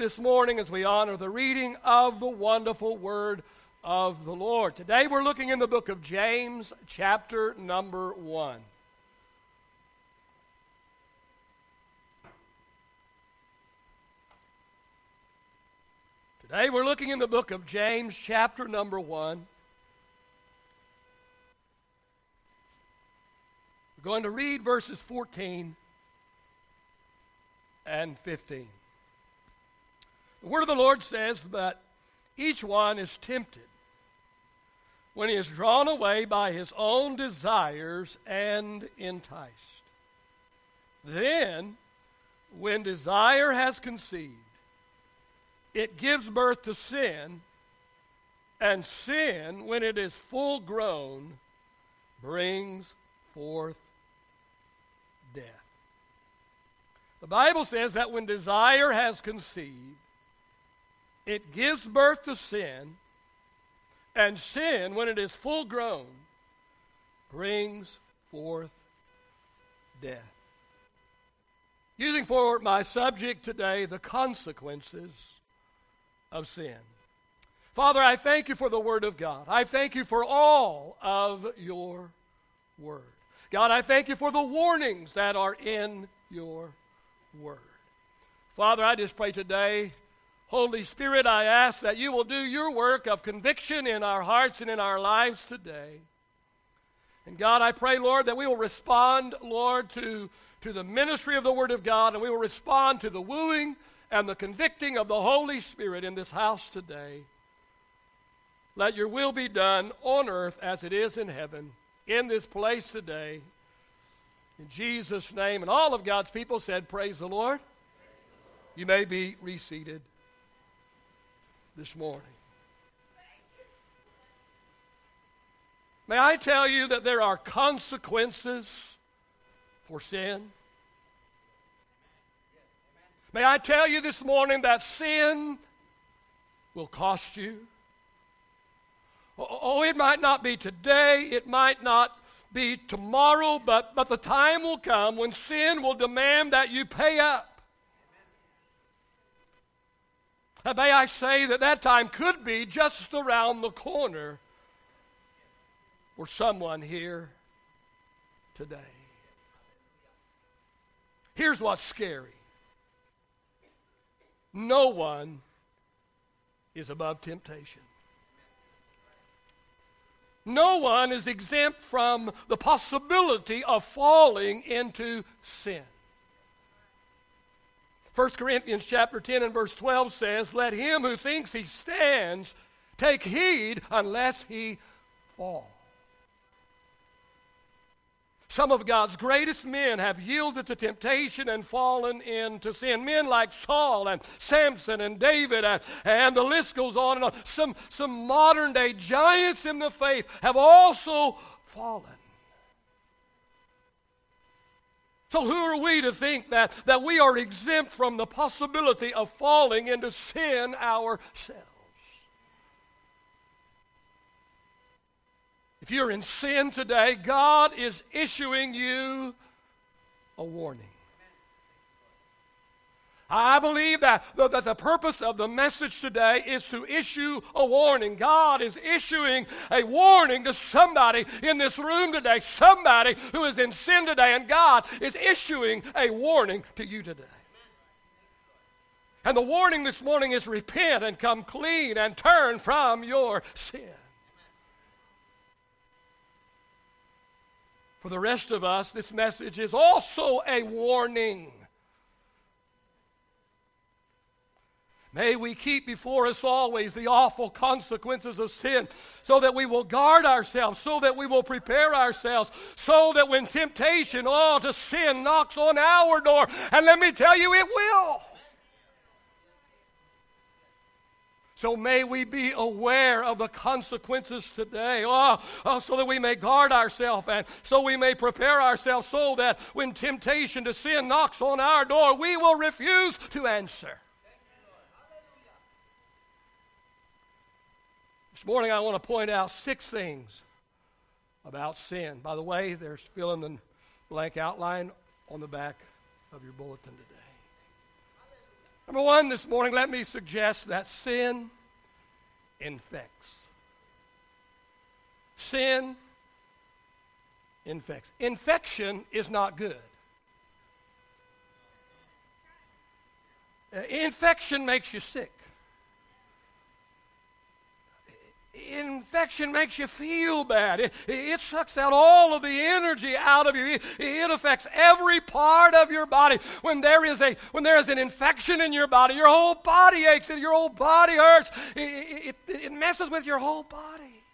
this morning as we honor the reading of the wonderful word of the Lord. Today we're looking in the book of James, chapter number 1. Today we're looking in the book of James, chapter number 1. We're going to read verses 14 and 15. The word of the Lord says that each one is tempted when he is drawn away by his own desires and enticed. Then, when desire has conceived, it gives birth to sin, and sin, when it is full grown, brings forth death. The Bible says that when desire has conceived, it gives birth to sin, and sin, when it is full grown, brings forth death. Using for my subject today the consequences of sin. Father, I thank you for the Word of God. I thank you for all of your Word. God, I thank you for the warnings that are in your Word. Father, I just pray today Holy Spirit, I ask that you will do your work of conviction in our hearts and in our lives today. And God, I pray, Lord, that we will respond, Lord, to, to the ministry of the Word of God, and we will respond to the wooing and the convicting of the Holy Spirit in this house today. Let your will be done on earth as it is in heaven, in this place today. In Jesus' name. And all of God's people said, Praise the Lord. You may be reseated this morning. May I tell you that there are consequences for sin? May I tell you this morning that sin will cost you? Oh, oh, it might not be today, it might not be tomorrow, but, but the time will come when sin will demand that you pay up. And may I say that that time could be just around the corner for someone here today. Here's what's scary no one is above temptation. No one is exempt from the possibility of falling into sin. 1 Corinthians chapter 10 and verse 12 says, Let him who thinks he stands take heed unless he fall. Some of God's greatest men have yielded to temptation and fallen into sin. Men like Saul and Samson and David, and, and the list goes on and on. Some, some modern day giants in the faith have also fallen. So, who are we to think that, that we are exempt from the possibility of falling into sin ourselves? If you're in sin today, God is issuing you a warning. I believe that, that the purpose of the message today is to issue a warning. God is issuing a warning to somebody in this room today, somebody who is in sin today, and God is issuing a warning to you today. And the warning this morning is repent and come clean and turn from your sin. For the rest of us, this message is also a warning. May we keep before us always the awful consequences of sin so that we will guard ourselves, so that we will prepare ourselves, so that when temptation, oh, to sin knocks on our door, and let me tell you, it will. So may we be aware of the consequences today, oh, oh, so that we may guard ourselves and so we may prepare ourselves so that when temptation to sin knocks on our door, we will refuse to answer. This morning, I want to point out six things about sin. By the way, there's fill in the blank outline on the back of your bulletin today. Number one, this morning, let me suggest that sin infects. Sin infects. Infection is not good. Uh, infection makes you sick. Infection makes you feel bad. It, it, sucks out all of the energy out of you. It, it, affects every part of your body. When there is a when there is an infection in your body, your whole body aches and your whole body hurts. It, it messes with your whole body.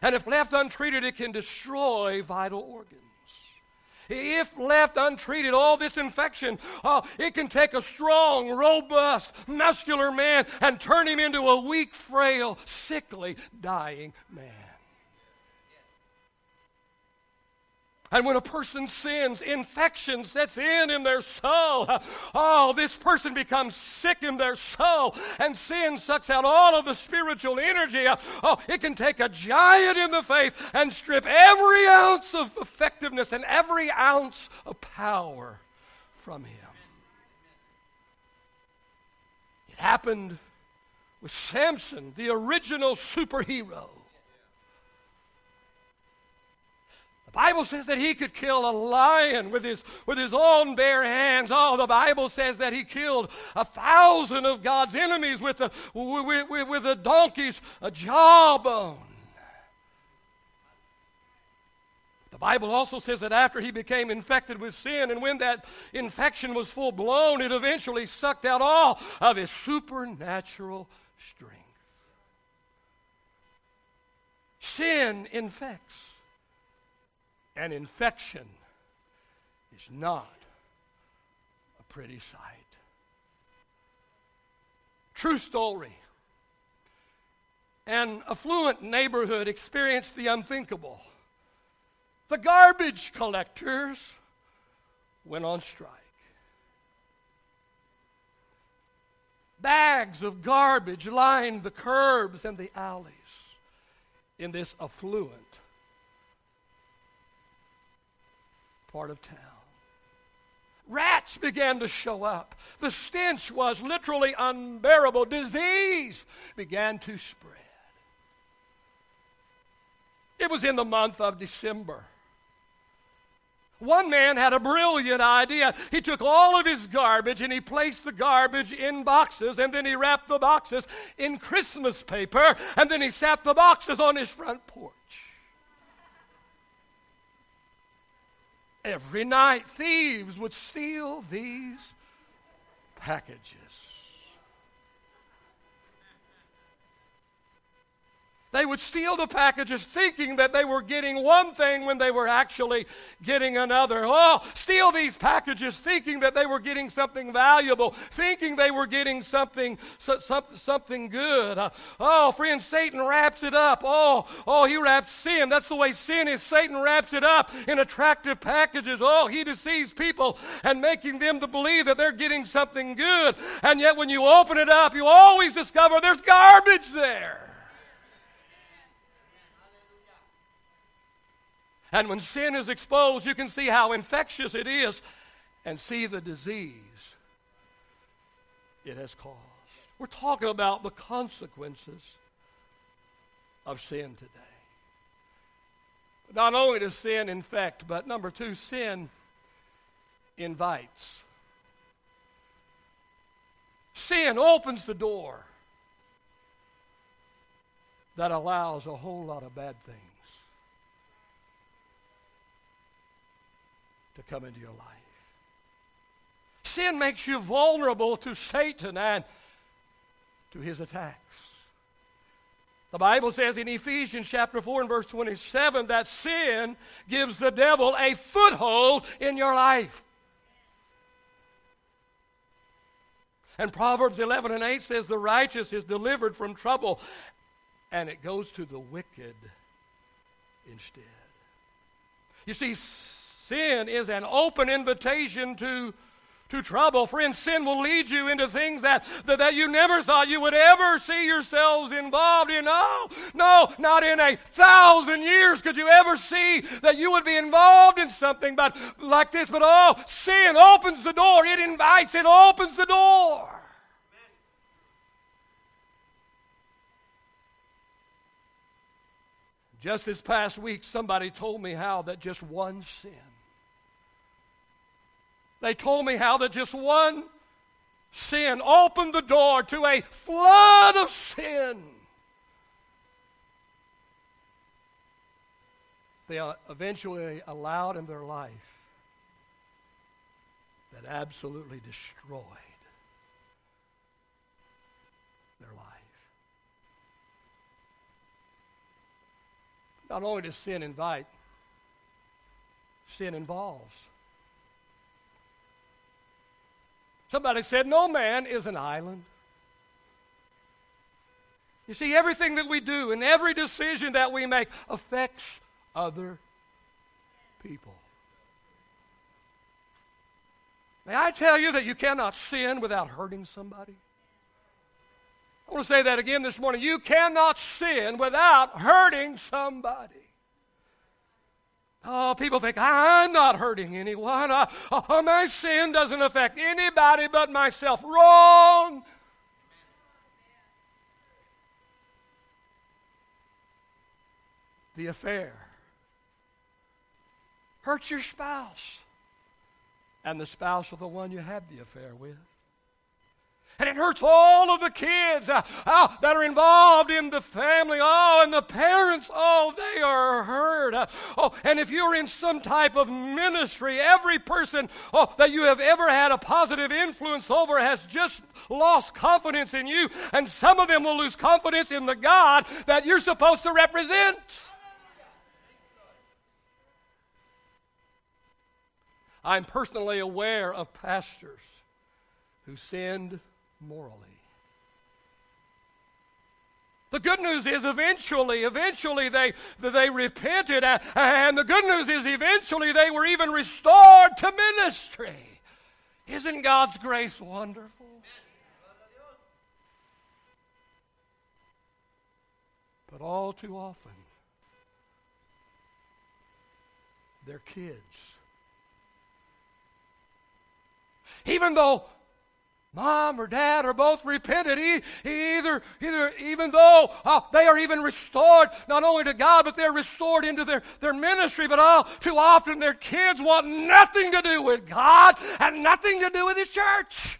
And if left untreated, it can destroy vital organs. If left untreated, all this infection, oh, it can take a strong, robust, muscular man and turn him into a weak, frail, sickly, dying man. And when a person sins, infection sets in in their soul. Oh, this person becomes sick in their soul, and sin sucks out all of the spiritual energy. Oh, it can take a giant in the faith and strip every ounce of effectiveness and every ounce of power from him. It happened with Samson, the original superhero. Bible says that he could kill a lion with his, with his own bare hands. Oh, the Bible says that he killed a thousand of God's enemies with a, with, with, with a donkey's a jawbone. The Bible also says that after he became infected with sin, and when that infection was full blown, it eventually sucked out all of his supernatural strength. Sin infects. An infection is not a pretty sight. True story. An affluent neighborhood experienced the unthinkable. The garbage collectors went on strike. Bags of garbage lined the curbs and the alleys in this affluent part of town. Rats began to show up. The stench was literally unbearable. Disease began to spread. It was in the month of December. One man had a brilliant idea. He took all of his garbage and he placed the garbage in boxes, and then he wrapped the boxes in Christmas paper, and then he sat the boxes on his front porch. Every night, thieves would steal these packages. They would steal the packages thinking that they were getting one thing when they were actually getting another. Oh, steal these packages thinking that they were getting something valuable, thinking they were getting something, so, something good. Uh, oh, friend, Satan wraps it up. Oh, oh, he wraps sin. That's the way sin is. Satan wraps it up in attractive packages. Oh, he deceives people and making them to believe that they're getting something good. And yet when you open it up, you always discover there's garbage there. And when sin is exposed, you can see how infectious it is and see the disease it has caused. We're talking about the consequences of sin today. Not only does sin infect, but number two, sin invites. Sin opens the door that allows a whole lot of bad things to come into your life. Sin makes you vulnerable to Satan and to his attacks. The Bible says in Ephesians chapter 4 and verse 27 that sin gives the devil a foothold in your life. And Proverbs 11 and 8 says, The righteous is delivered from trouble, and it goes to the wicked instead. You see, Sin is an open invitation to to trouble. Friends, sin will lead you into things that, that, that, you never thought you would ever see yourselves involved in. No, no, not in a thousand years could you ever see that you would be involved in something but like this. But oh, sin opens the door. It invites, it opens the door. Just this past week, somebody told me how that just one sin they told me how that just one sin opened the door to a flood of sin. They eventually allowed in their life that absolutely destroyed their life. Not only does sin invite, sin involves. Somebody said, No man is an island. You see, everything that we do and every decision that we make affects other people. May I tell you that you cannot sin without hurting somebody? I want to say that again this morning. You cannot sin without hurting somebody. Oh, people think, I'm not hurting anyone. Uh, uh, my sin doesn't affect anybody but myself. Wrong. The affair hurts your spouse and the spouse of the one you had the affair with. And it hurts all of the kids uh, uh, that are involved in the family. Oh, and the parents, oh, they are hurt. Uh, oh, and if you're in some type of ministry, every person oh, that you have ever had a positive influence over has just lost confidence in you. And some of them will lose confidence in the God that you're supposed to represent. I'm personally aware of pastors who sinned morally. The good news is eventually, eventually they, they repented, and the good news is eventually they were even restored to ministry. Isn't God's grace wonderful? But all too often, their kids, even though mom or dad are both repented. either, either, even though uh, they are even restored not only to God, but they're restored into their, their ministry. But all too often their kids want nothing to do with God and nothing to do with His church.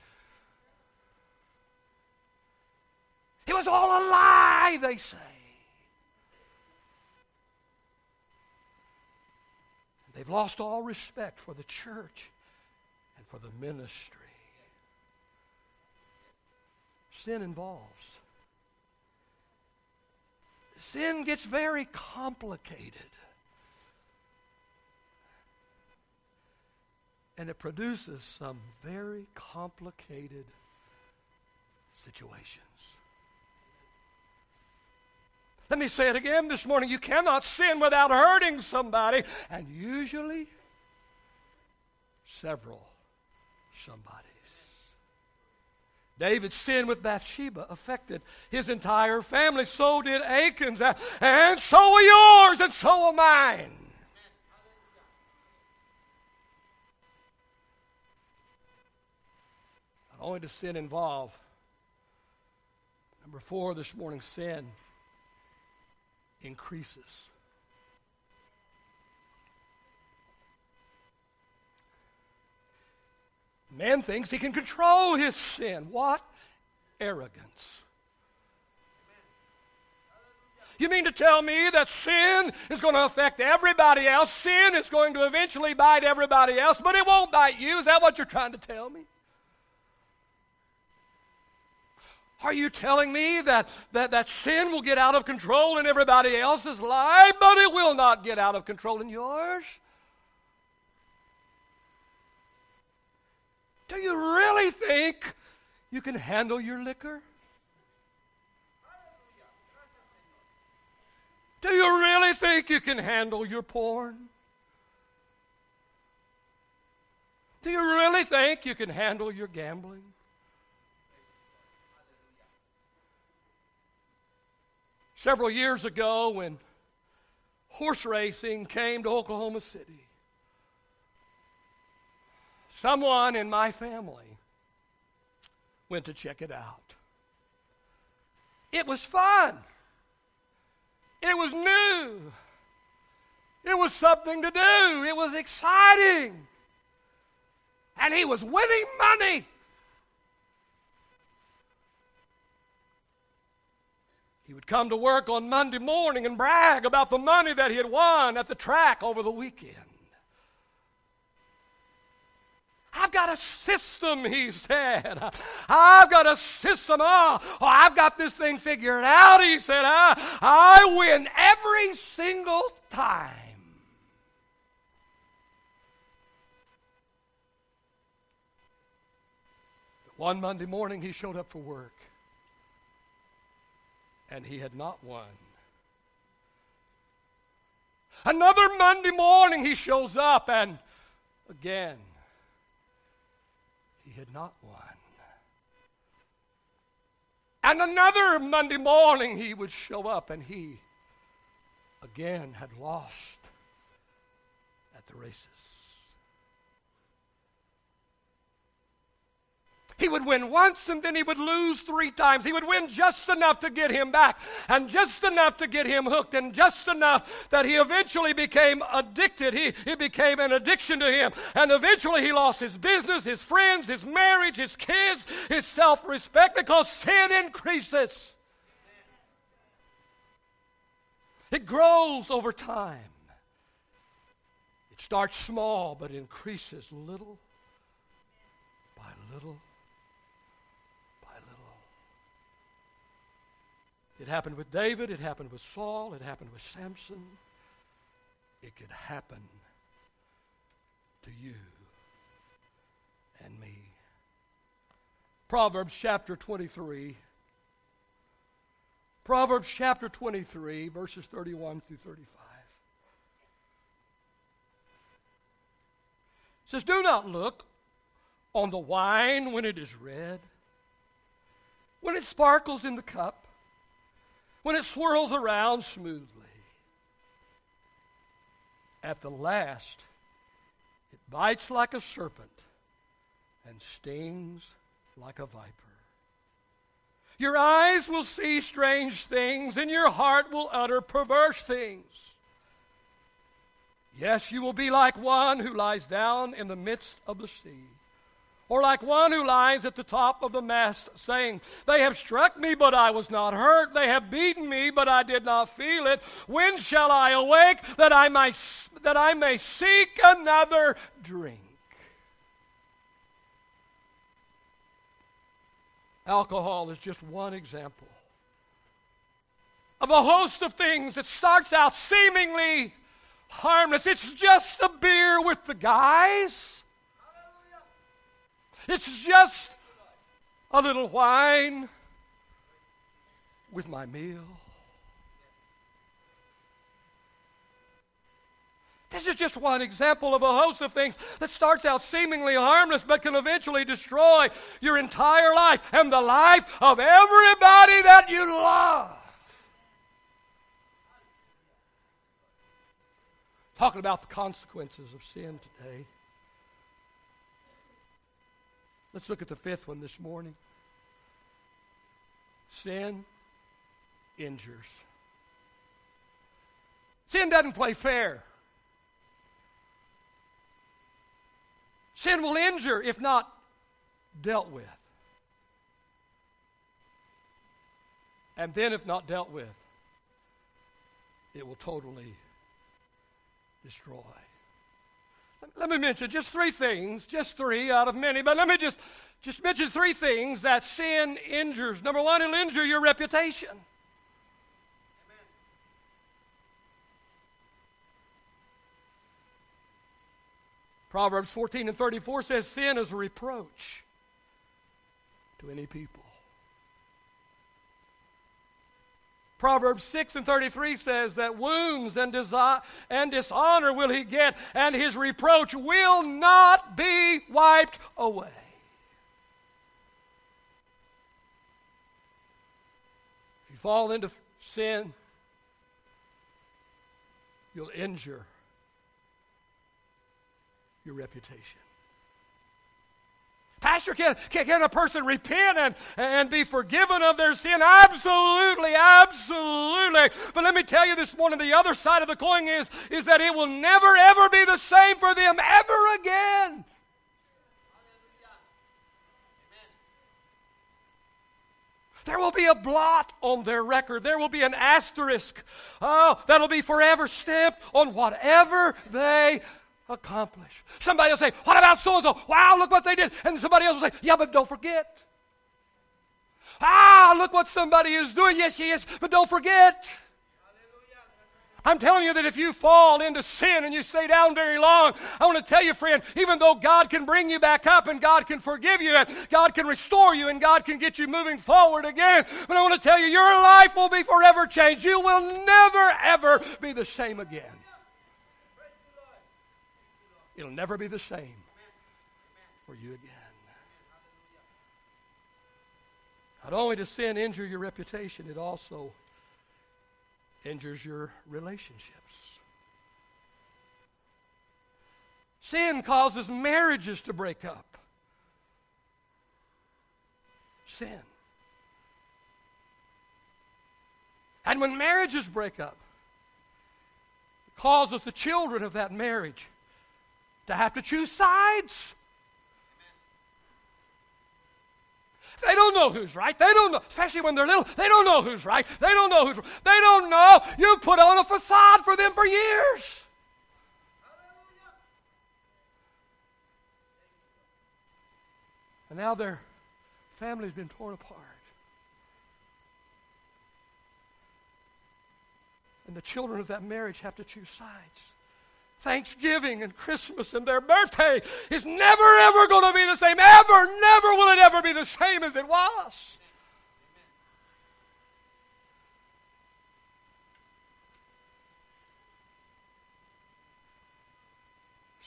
It was all a lie, they say. They've lost all respect for the church and for the ministry sin involves. Sin gets very complicated. And it produces some very complicated situations. Let me say it again this morning. You cannot sin without hurting somebody, and usually several somebody. David's sin with Bathsheba affected his entire family. So did Achan's. And so are yours, and so are mine. Not only does sin involve, number four this morning, sin increases. Man thinks he can control his sin. What? Arrogance. You mean to tell me that sin is going to affect everybody else? Sin is going to eventually bite everybody else, but it won't bite you? Is that what you're trying to tell me? Are you telling me that, that, that sin will get out of control in everybody else's life, but it will not get out of control in yours? Do you really think you can handle your liquor? Do you really think you can handle your porn? Do you really think you can handle your gambling? Several years ago, when horse racing came to Oklahoma City, someone in my family went to check it out. It was fun. It was new. It was something to do. It was exciting. And he was winning money. He would come to work on Monday morning and brag about the money that he had won at the track over the weekend. I've got a system, he said. I've got a system. Oh, oh I've got this thing figured out, he said. I, I win every single time. One Monday morning, he showed up for work, and he had not won. Another Monday morning, he shows up, and again, had not won. And another Monday morning, he would show up, and he again had lost at the races. He would win once and then he would lose three times. He would win just enough to get him back and just enough to get him hooked and just enough that he eventually became addicted. He, it became an addiction to him. And eventually he lost his business, his friends, his marriage, his kids, his self respect because sin increases. It grows over time. It starts small but increases little by little It happened with David, it happened with Saul, it happened with Samson. It could happen to you and me. Proverbs chapter 23. Proverbs chapter 23, verses 31 through 35. It says, Do not look on the wine when it is red, when it sparkles in the cup when it swirls around smoothly. At the last, it bites like a serpent and stings like a viper. Your eyes will see strange things, and your heart will utter perverse things. Yes, you will be like one who lies down in the midst of the sea or like one who lies at the top of the mast, saying, They have struck me, but I was not hurt. They have beaten me, but I did not feel it. When shall I awake that I may, that I may seek another drink? Alcohol is just one example of a host of things that starts out seemingly harmless. It's just a beer with the guys. It's just a little wine with my meal. This is just one example of a host of things that starts out seemingly harmless but can eventually destroy your entire life and the life of everybody that you love. Talking about the consequences of sin today. Let's look at the fifth one this morning. Sin injures. Sin doesn't play fair. Sin will injure if not dealt with. And then, if not dealt with, it will totally destroy. Let me mention just three things, just three out of many, but let me just, just mention three things that sin injures. Number one, it'll injure your reputation. Proverbs 14 and 34 says sin is a reproach to any people. Proverbs 6 and 33 says that wounds and, and dishonor will he get, and his reproach will not be wiped away. If you fall into sin, you'll injure your reputation. Pastor, can, can, can, a person repent and, and be forgiven of their sin? Absolutely, absolutely. But let me tell you this morning the other side of the coin is, is that it will never, ever be the same for them ever again. There will be a blot on their record. There will be an asterisk. Oh, that'll be forever stamped on whatever they accomplish. Somebody will say, What about so and so? Wow, look what they did. And somebody else will say, Yeah, but don't forget. Ah, look what somebody is doing. Yes, yes, but don't forget. I'm telling you that if you fall into sin and you stay down very long, I want to tell you, friend, even though God can bring you back up and God can forgive you and God can restore you and God can get you moving forward again, but I want to tell you, your life will be forever changed. You will never, ever be the same again. It'll never be the same for you again. Not only does sin injure your reputation, it also injures your relationships. Sin causes marriages to break up. Sin. And when marriages break up, it causes the children of that marriage to have to choose sides. They don't know who's right. They don't know, especially when they're little. They don't know who's right. They don't know who's. They don't know. You put on a facade for them for years. And now their family's been torn apart. And the children of that marriage have to choose sides. Thanksgiving and Christmas and their birthday is never, ever going to be the same. Ever, never will it ever be the same as it was.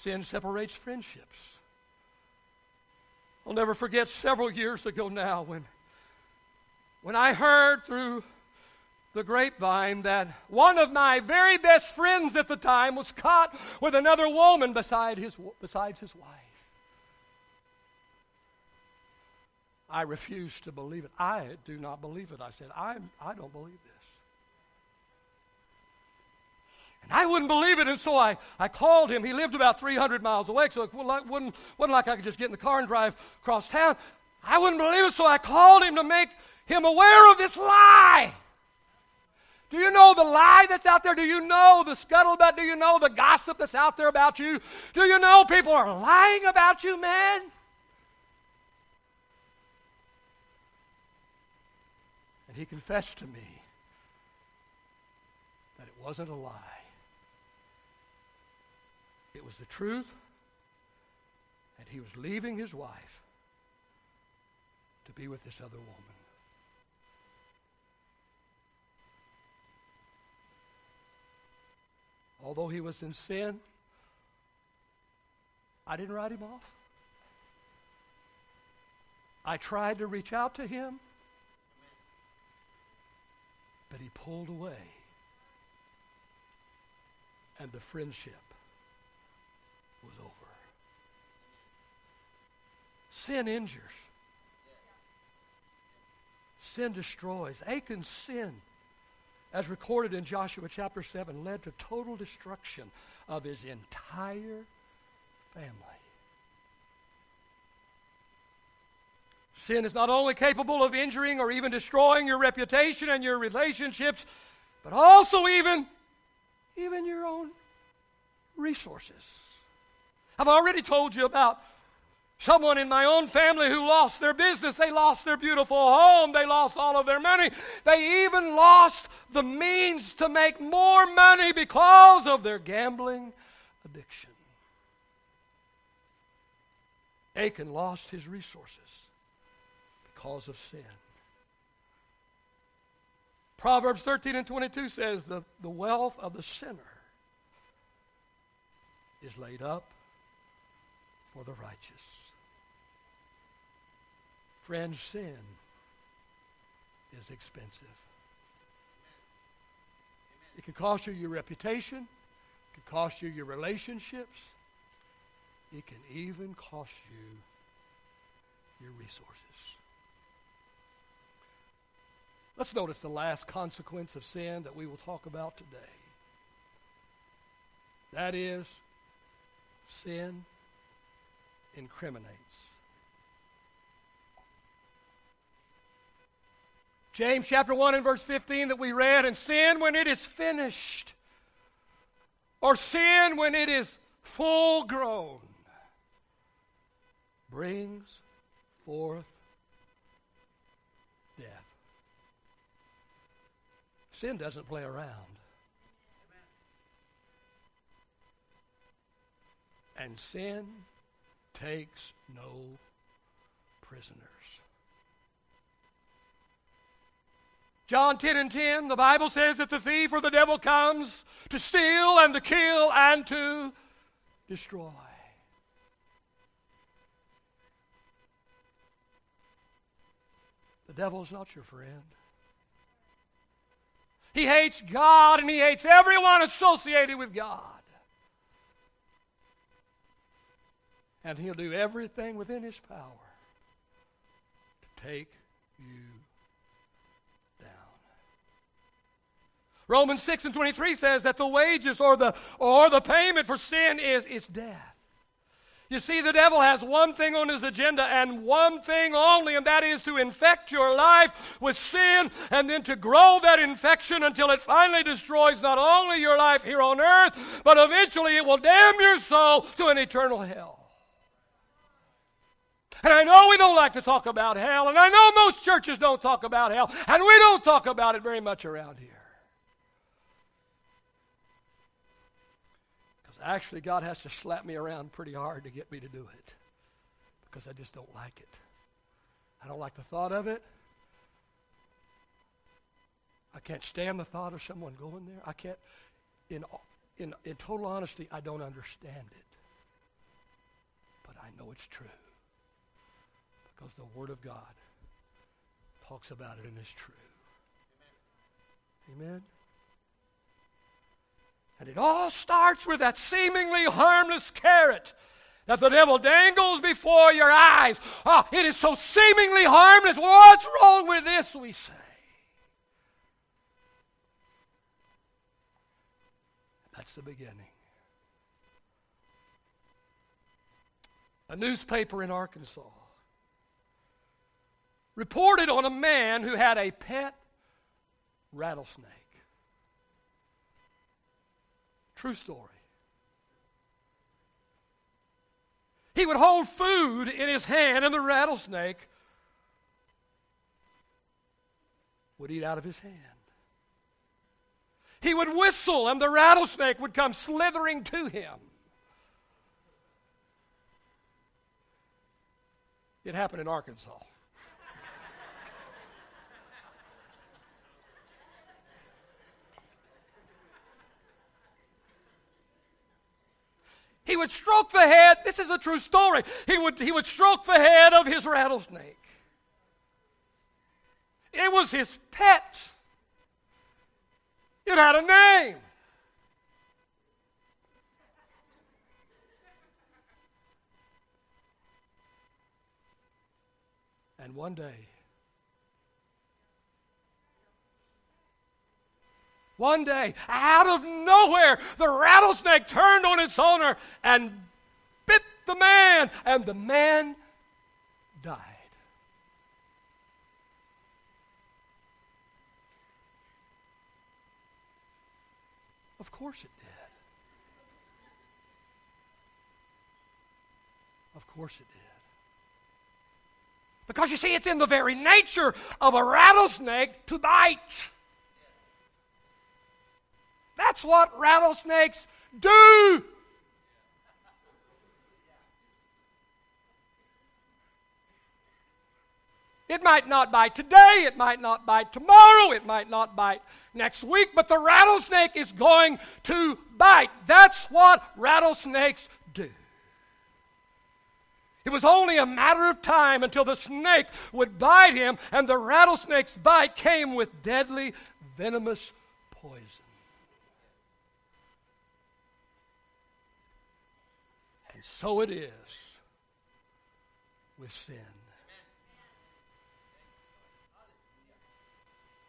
Sin separates friendships. I'll never forget several years ago now when, when I heard through the grapevine that one of my very best friends at the time was caught with another woman beside his, besides his wife. I refused to believe it. I do not believe it. I said, I, I don't believe this. And I wouldn't believe it, and so I, I called him. He lived about 300 miles away, so it wasn't, wasn't like I could just get in the car and drive across town. I wouldn't believe it, so I called him to make him aware of this lie. Do you know the lie that's out there? Do you know the scuttlebutt? Do you know the gossip that's out there about you? Do you know people are lying about you, man? And he confessed to me that it wasn't a lie. It was the truth, and he was leaving his wife to be with this other woman. Although he was in sin, I didn't write him off. I tried to reach out to him, but he pulled away. And the friendship was over. Sin injures. Sin destroys. Achan's sin as recorded in Joshua chapter 7, led to total destruction of his entire family. Sin is not only capable of injuring or even destroying your reputation and your relationships, but also even, even your own resources. I've already told you about Someone in my own family who lost their business, they lost their beautiful home, they lost all of their money. They even lost the means to make more money because of their gambling addiction. Achan lost his resources because of sin. Proverbs 13 and 22 says, the, the wealth of the sinner is laid up for the righteous. Friends, sin is expensive. It can cost you your reputation, it can cost you your relationships, it can even cost you your resources. Let's notice the last consequence of sin that we will talk about today. That is, sin incriminates. James chapter 1 and verse 15 that we read, and sin when it is finished, or sin when it is full grown, brings forth death. Sin doesn't play around. And sin takes no prisoners. John 10 and 10, the Bible says that the thief or the devil comes to steal and to kill and to destroy. The devil is not your friend. He hates God and he hates everyone associated with God. And he'll do everything within his power to take you Romans 6 and 23 says that the wages or the or the payment for sin is, is death. You see, the devil has one thing on his agenda and one thing only, and that is to infect your life with sin and then to grow that infection until it finally destroys not only your life here on earth, but eventually it will damn your soul to an eternal hell. And I know we don't like to talk about hell, and I know most churches don't talk about hell, and we don't talk about it very much around here. Because actually, God has to slap me around pretty hard to get me to do it because I just don't like it. I don't like the thought of it. I can't stand the thought of someone going there. I can't, in, in, in total honesty, I don't understand it. But I know it's true because the Word of God talks about it and it's true. Amen. Amen. And it all starts with that seemingly harmless carrot that the devil dangles before your eyes. Oh, it is so seemingly harmless. What's wrong with this, we say? That's the beginning. A newspaper in Arkansas reported on a man who had a pet rattlesnake. True story. He would hold food in his hand, and the rattlesnake would eat out of his hand. He would whistle, and the rattlesnake would come slithering to him. It happened in Arkansas. He would stroke the head. This is a true story. He would, he would stroke the head of his rattlesnake. It was his pet. It had a name. And one day, One day, out of nowhere, the rattlesnake turned on its owner and bit the man, and the man died. Of course it did. Of course it did. Because you see, it's in the very nature of a rattlesnake to bite. That's what rattlesnakes do. It might not bite today, it might not bite tomorrow, it might not bite next week, but the rattlesnake is going to bite. That's what rattlesnakes do. It was only a matter of time until the snake would bite him, and the rattlesnake's bite came with deadly, venomous poison. And so it is with sin.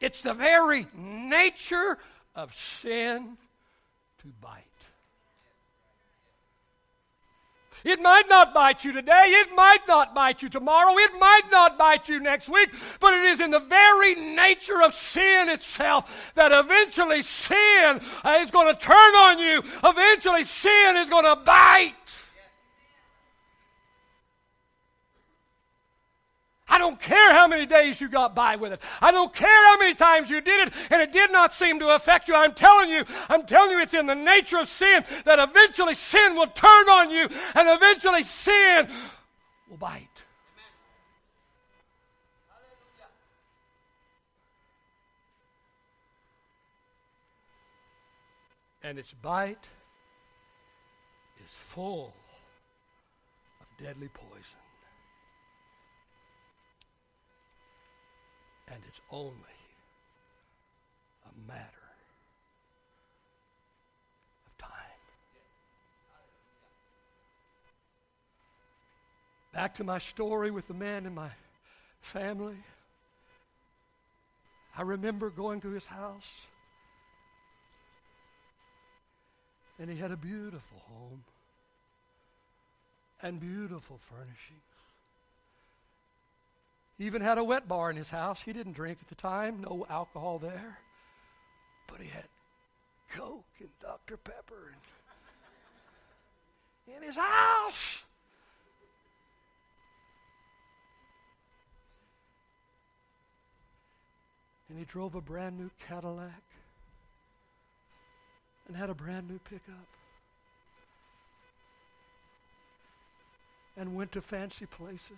It's the very nature of sin to bite. It might not bite you today. It might not bite you tomorrow. It might not bite you next week. But it is in the very nature of sin itself that eventually sin is going to turn on you. Eventually sin is going to bite. I don't care how many days you got by with it. I don't care how many times you did it and it did not seem to affect you. I'm telling you, I'm telling you, it's in the nature of sin that eventually sin will turn on you and eventually sin will bite. And its bite is full of deadly poison. And it's only a matter of time. Back to my story with the man in my family. I remember going to his house, and he had a beautiful home and beautiful furnishings. He even had a wet bar in his house. He didn't drink at the time, no alcohol there. But he had Coke and Dr. Pepper and in his house. And he drove a brand new Cadillac and had a brand new pickup. And went to fancy places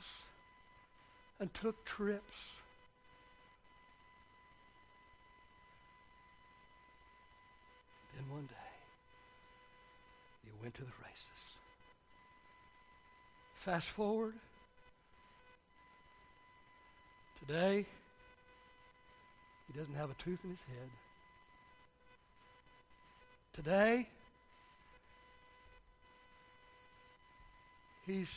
and took trips. Then one day, you went to the races. Fast forward. Today, he doesn't have a tooth in his head. Today, he's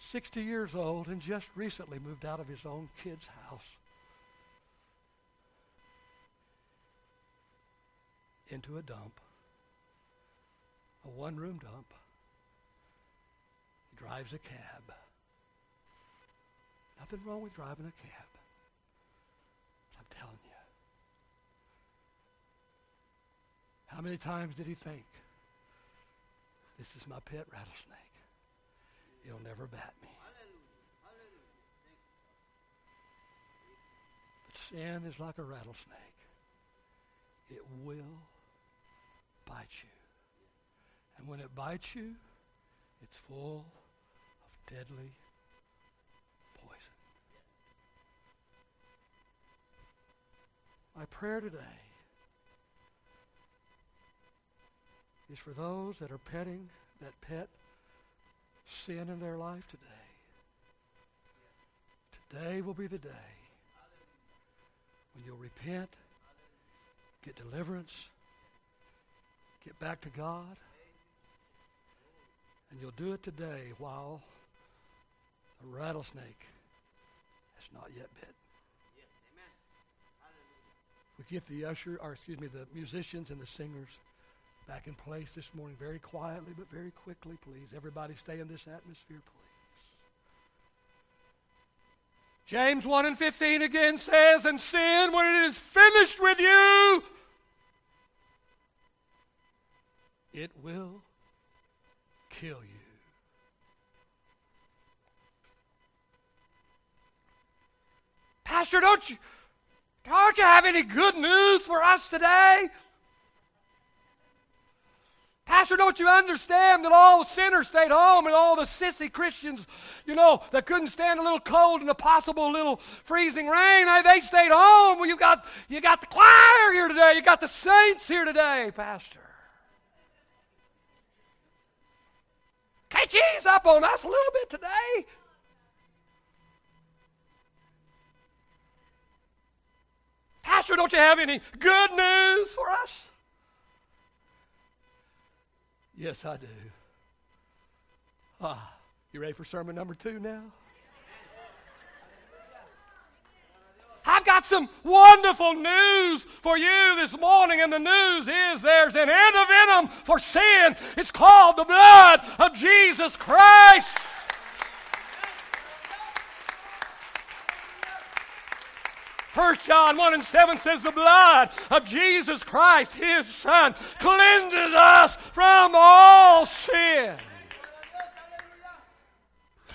60 years old and just recently moved out of his own kid's house into a dump, a one room dump. He drives a cab. Nothing wrong with driving a cab. I'm telling you. How many times did he think, this is my pet rattlesnake? It'll never bat me. But sin is like a rattlesnake. It will bite you. And when it bites you, it's full of deadly poison. My prayer today is for those that are petting that pet sin in their life today. Today will be the day when you'll repent, get deliverance, get back to God, and you'll do it today while a rattlesnake has not yet bit. We get the usher, or excuse me, the musicians and the singers back in place this morning very quietly but very quickly, please. Everybody stay in this atmosphere, please. James 1 and 15 again says, And sin, when it is finished with you, it will kill you. Pastor, don't you, don't you have any good news for us today? Pastor, don't you understand that all sinners stayed home and all the sissy Christians, you know, that couldn't stand a little cold and a possible little freezing rain, eh, they stayed home. Well, you got, you got the choir here today. You got the saints here today, Pastor. Can't you ease up on us a little bit today? Pastor, don't you have any good news for us? Yes, I do. Ah, you ready for sermon number two now? I've got some wonderful news for you this morning, and the news is there's an antivenom for sin. It's called the blood of Jesus Christ. First John 1 and 7 says, The blood of Jesus Christ, his Son, cleanses us from all sin.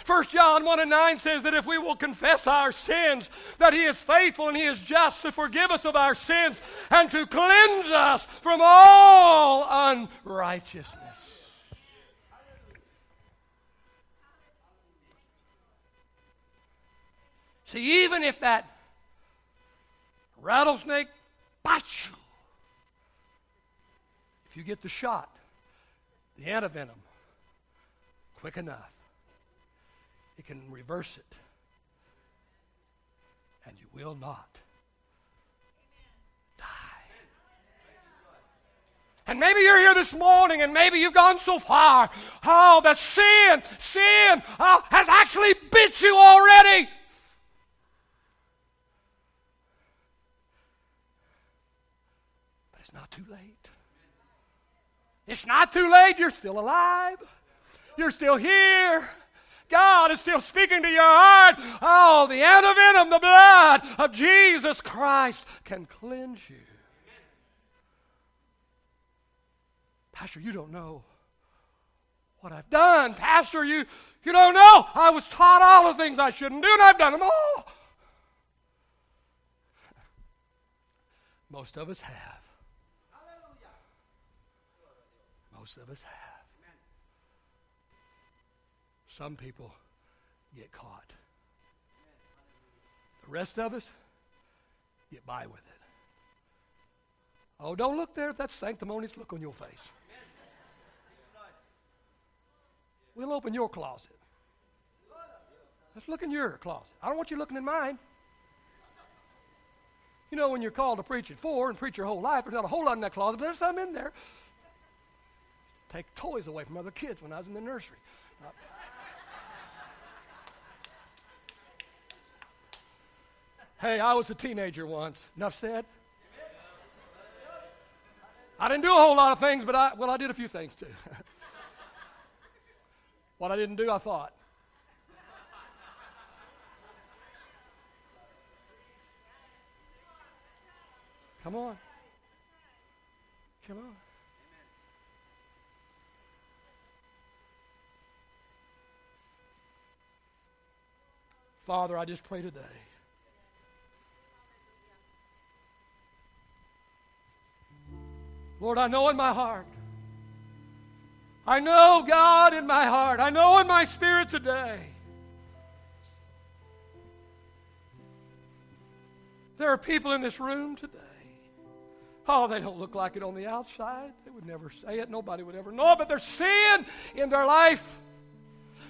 1 John 1 and 9 says that if we will confess our sins, that He is faithful and He is just to forgive us of our sins and to cleanse us from all unrighteousness. See, even if that rattlesnake bites you. If you get the shot, the antivenom, quick enough, it can reverse it. And you will not die. And maybe you're here this morning and maybe you've gone so far. Oh, that sin, sin uh, has actually bit you already. not too late. It's not too late. You're still alive. You're still here. God is still speaking to your heart. Oh, the antivenom, the blood of Jesus Christ can cleanse you. Pastor, you don't know what I've done. Pastor, you, you don't know. I was taught all the things I shouldn't do, and I've done them all. Most of us have. Most of us have. Some people get caught. The rest of us get by with it. Oh, don't look there. That's sanctimonious look on your face. We'll open your closet. Let's look in your closet. I don't want you looking in mine. You know, when you're called to preach at four and preach your whole life, there's not a whole lot in that closet, but there's some in there take toys away from other kids when I was in the nursery. Uh, hey, I was a teenager once. Enough said. I didn't do a whole lot of things, but I, well, I did a few things too. what I didn't do, I thought. Come on. Come on. Father, I just pray today. Lord, I know in my heart. I know, God, in my heart. I know in my spirit today. There are people in this room today. Oh, they don't look like it on the outside. They would never say it. Nobody would ever know it, but there's sin in their life.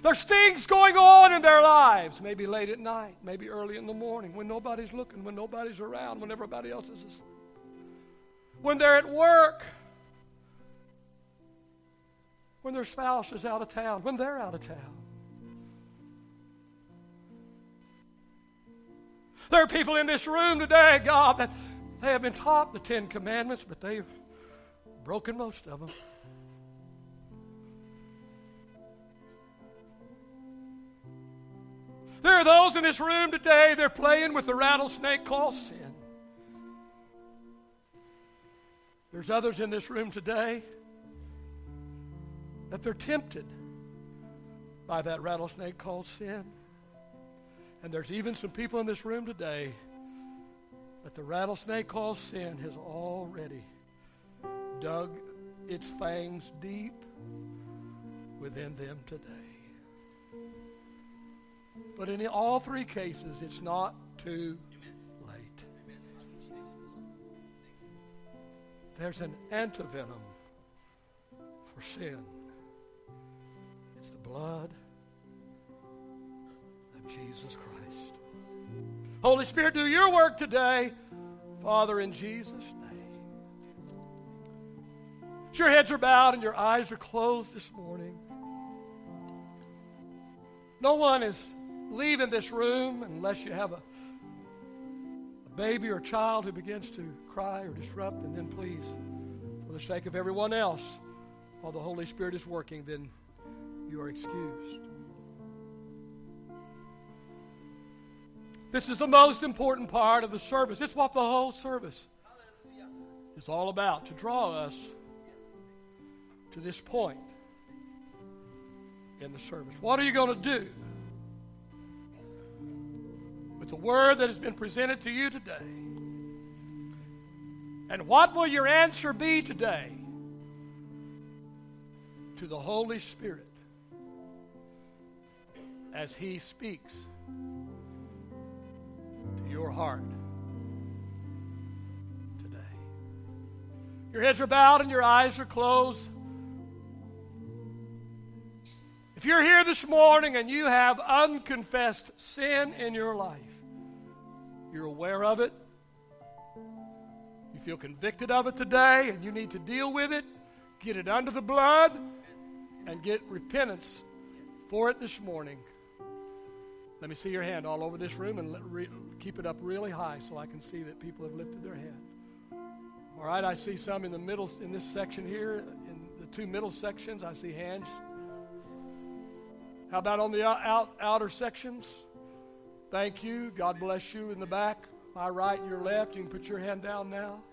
There's things going on in their lives, maybe late at night, maybe early in the morning, when nobody's looking, when nobody's around, when everybody else is asleep. When they're at work, when their spouse is out of town, when they're out of town. There are people in this room today, God, that they have been taught the Ten Commandments, but they've broken most of them. There are those in this room today, they're playing with the rattlesnake called sin. There's others in this room today that they're tempted by that rattlesnake called sin. And there's even some people in this room today that the rattlesnake called sin has already dug its fangs deep within them today. But in all three cases, it's not too late. There's an antivenom for sin. It's the blood of Jesus Christ. Holy Spirit, do your work today, Father, in Jesus' name. Your heads are bowed and your eyes are closed this morning. No one is leaving this room unless you have a, a baby or child who begins to cry or disrupt, and then please, for the sake of everyone else, while the Holy Spirit is working, then you are excused. This is the most important part of the service. It's what the whole service is all about to draw us to this point in the service. What are you going to do with the word that has been presented to you today? And what will your answer be today to the Holy Spirit as He speaks to your heart today? Your heads are bowed and your eyes are closed. If you're here this morning and you have unconfessed sin in your life, you're aware of it, you feel convicted of it today, and you need to deal with it, get it under the blood, and get repentance for it this morning. Let me see your hand all over this room and let, re, keep it up really high so I can see that people have lifted their hand. All right, I see some in the middle, in this section here, in the two middle sections, I see hands. How about on the out, outer sections? Thank you. God bless you in the back, my right and your left. You can put your hand down now.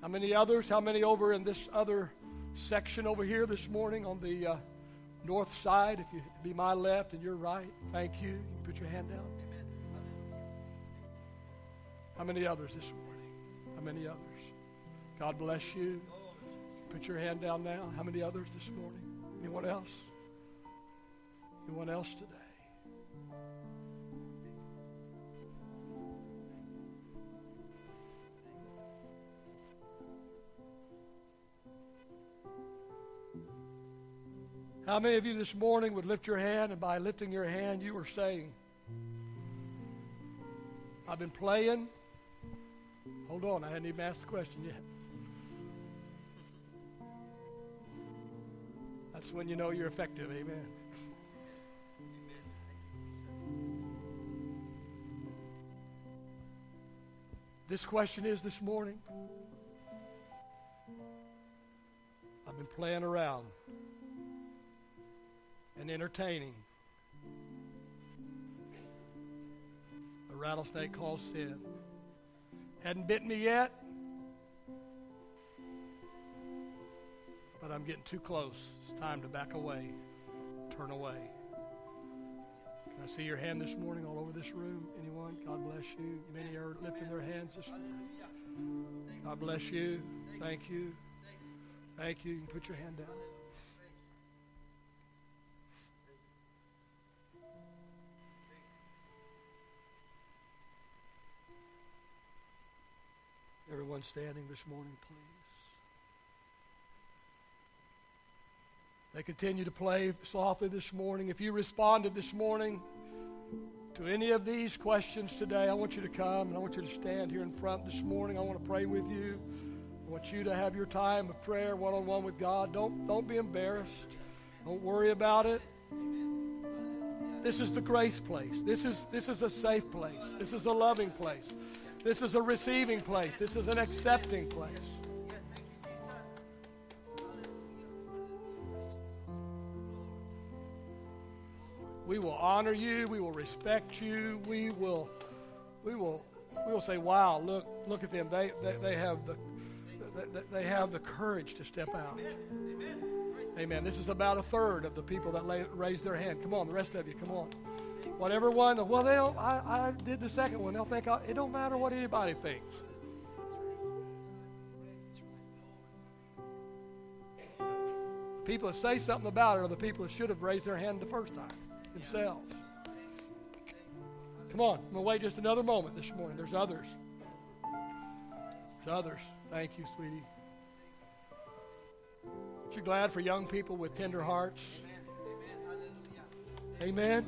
How many others? How many over in this other section over here this morning on the uh, north side? If you be my left and your right, thank you. You can put your hand down. How many others this morning? How many others? God bless you. Put your hand down now. How many others this morning? Anyone else? Anyone else today? How many of you this morning would lift your hand, and by lifting your hand, you were saying, I've been playing. Hold on, I hadn't even asked the question yet. That's when you know you're effective. Amen. This question is this morning. I've been playing around and entertaining a rattlesnake called sin. Hadn't bitten me yet, but I'm getting too close. It's time to back away, turn away. I see your hand this morning all over this room? Anyone? God bless you. Many are lifting their hands this morning. God bless you. Thank you. Thank you. You can put your hand down. Everyone standing this morning, please. They continue to play softly this morning. If you responded this morning to any of these questions today, I want you to come and I want you to stand here in front this morning. I want to pray with you. I want you to have your time of prayer one on one with God. Don't, don't be embarrassed. Don't worry about it. This is the grace place. This is, this is a safe place. This is a loving place. This is a receiving place. This is an accepting place. We will honor you. We will respect you. We will, we will, we will say, "Wow! Look, look at them. They, they, they have the, they, have the courage to step out." Amen. Amen. This is about a third of the people that raised their hand. Come on, the rest of you, come on. Whatever one, well, they I, I did the second one. They'll think, I, it don't matter what anybody thinks. People that say something about it are the people that should have raised their hand the first time themselves. Come on, I'm going to wait just another moment this morning. There's others. There's others. Thank you, sweetie. Aren't you glad for young people with tender hearts? Amen.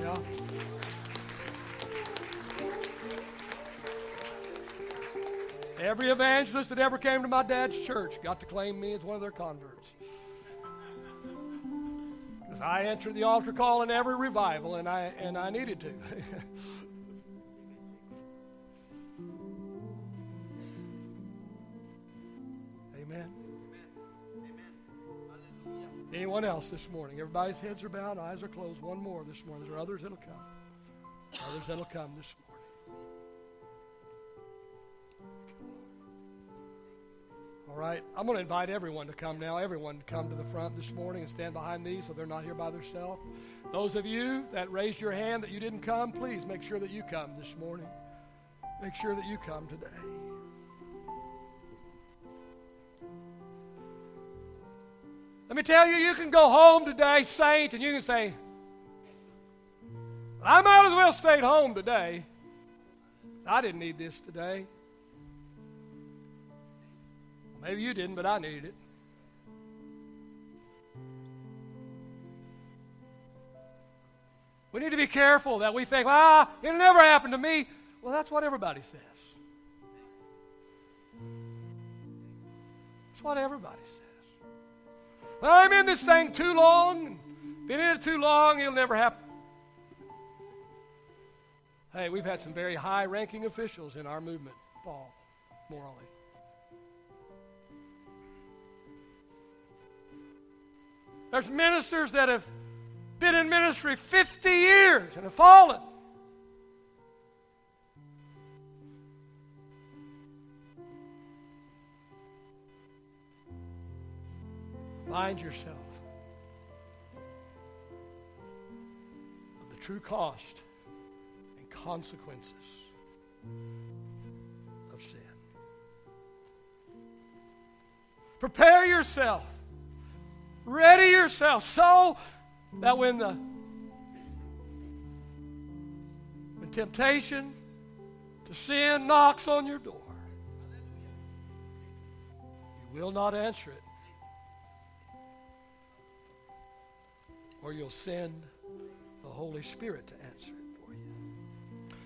Yeah. Every evangelist that ever came to my dad's church got to claim me as one of their converts. Because I answered the altar call in every revival, and I, and I needed to. Amen. Anyone else this morning? Everybody's heads are bowed, eyes are closed. One more this morning. There are others that'll come. Others that'll come this morning. All right, I'm going to invite everyone to come now. Everyone come to the front this morning and stand behind me so they're not here by themselves. Those of you that raised your hand that you didn't come, please make sure that you come this morning. Make sure that you come today. Let me tell you, you can go home today, saint, and you can say, I might as well stayed home today. I didn't need this today. Maybe you didn't, but I needed it. We need to be careful that we think, ah, it'll never happen to me. Well, that's what everybody says. That's what everybody says. Well, I'm in this thing too long, been in it too long, it'll never happen. Hey, we've had some very high ranking officials in our movement fall morally. There's ministers that have been in ministry 50 years and have fallen. Find yourself of the true cost and consequences of sin. Prepare yourself Ready yourself so that when the when temptation to sin knocks on your door, you will not answer it. Or you'll send the Holy Spirit to answer it for you.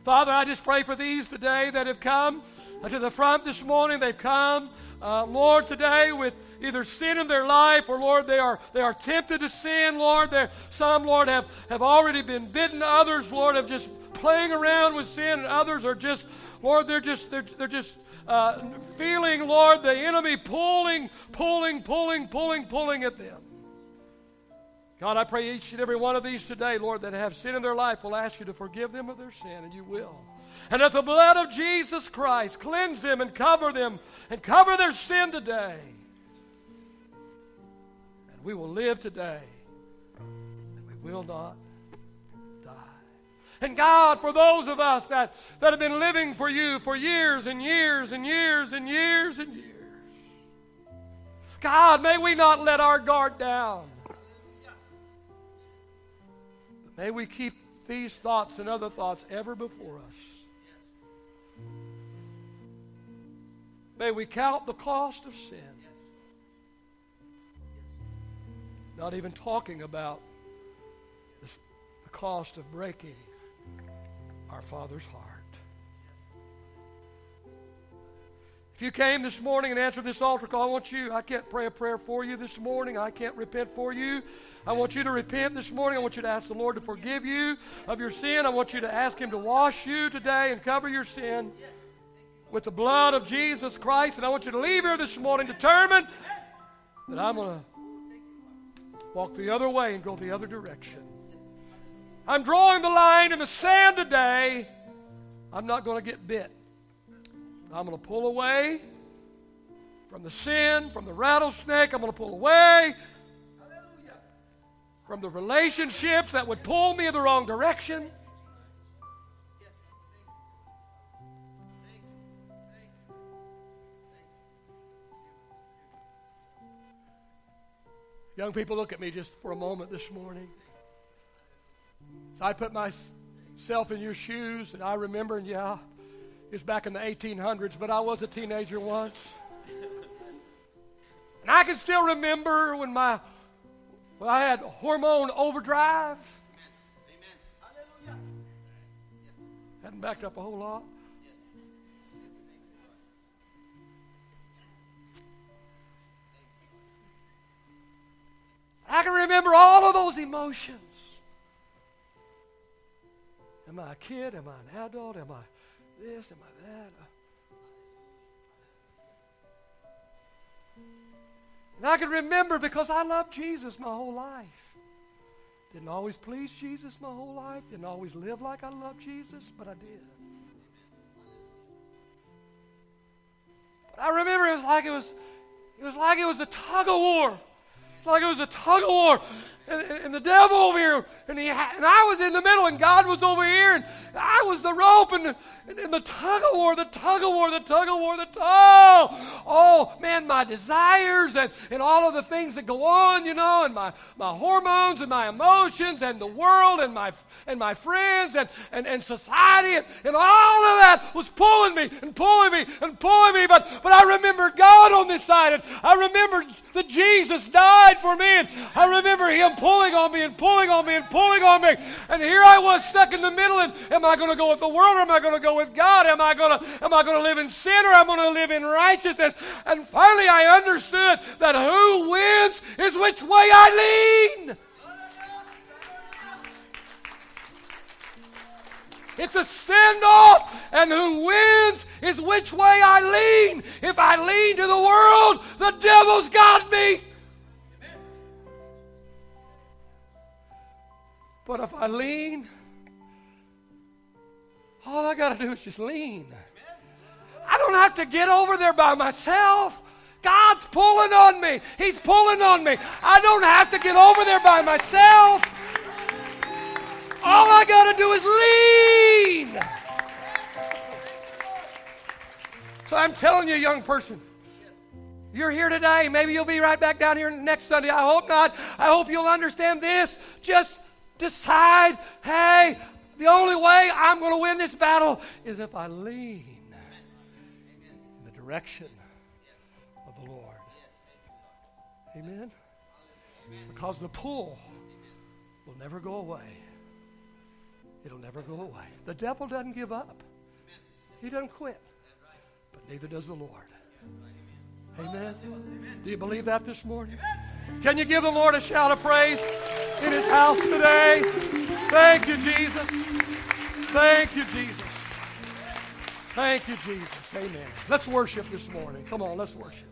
Father, I just pray for these today that have come to the front this morning. They've come, uh, Lord, today with either sin in their life or, Lord, they are, they are tempted to sin, Lord. They're, some, Lord, have, have already been bitten. Others, Lord, have just playing around with sin. And others are just, Lord, they're just, they're, they're just uh, feeling, Lord, the enemy pulling, pulling, pulling, pulling, pulling at them. God, I pray each and every one of these today, Lord, that have sin in their life will ask you to forgive them of their sin, and you will. And that the blood of Jesus Christ cleanse them and cover them and cover their sin today we will live today and we will not die. And God, for those of us that, that have been living for you for years and years and years and years and years, God, may we not let our guard down. But may we keep these thoughts and other thoughts ever before us. May we count the cost of sin. Not even talking about the cost of breaking our Father's heart. If you came this morning and answered this altar call, I want you, I can't pray a prayer for you this morning. I can't repent for you. I want you to repent this morning. I want you to ask the Lord to forgive you of your sin. I want you to ask Him to wash you today and cover your sin with the blood of Jesus Christ. And I want you to leave here this morning determined that I'm going to walk the other way and go the other direction. I'm drawing the line in the sand today. I'm not going to get bit. I'm going to pull away from the sin, from the rattlesnake. I'm going to pull away from the relationships that would pull me in the wrong direction. Young people, look at me just for a moment this morning. So I put myself in your shoes, and I remember, and yeah, it was back in the 1800s, but I was a teenager once. And I can still remember when my when I had hormone overdrive. Amen. Hadn't backed up a whole lot. I can remember all of those emotions. Am I a kid? Am I an adult? Am I this? Am I that? And I can remember because I loved Jesus my whole life. Didn't always please Jesus my whole life. Didn't always live like I loved Jesus, but I did. But I remember it was like it was it was like it was a tug of war. Like it was a tug of war and, and, the devil over here, and, he ha- and I was in the middle, and God was over here, and I was the rope, and, and, and the tug of war, the tug of war, the tug of war, the tug. Oh, oh man, my desires and, and all of the things that go on, you know, and my, my hormones and my emotions and the world and my and my friends and, and, and society and, and all of that was pulling me and pulling me and pulling me. But, but I remember God on this side. And I remember that Jesus died for me. And I remember Him pulling on me and pulling on me and pulling on me. And here I was stuck in the middle. And am I going to go with the world or am I going to go with God? Am I going to, am I going to live in sin or am I going to live in righteousness? And finally I understood that who wins is which way I lean. It's a standoff, and who wins is which way I lean. If I lean to the world, the devil's got me. But if I lean, all I got to do is just lean. I don't have to get over there by myself. God's pulling on me. He's pulling on me. I don't have to get over there by myself. All I got to do is lean. So I'm telling you, young person, you're here today. Maybe you'll be right back down here next Sunday. I hope not. I hope you'll understand this. Just decide hey, the only way I'm going to win this battle is if I lean in the direction of the Lord. Amen? Because the pull will never go away. It'll never go away. The devil doesn't give up, he doesn't quit, but neither does the Lord. Amen. Do you believe that this morning? Can you give the Lord a shout of praise in his house today? Thank you, Jesus. Thank you, Jesus. Thank you, Jesus. Amen. Let's worship this morning. Come on, let's worship.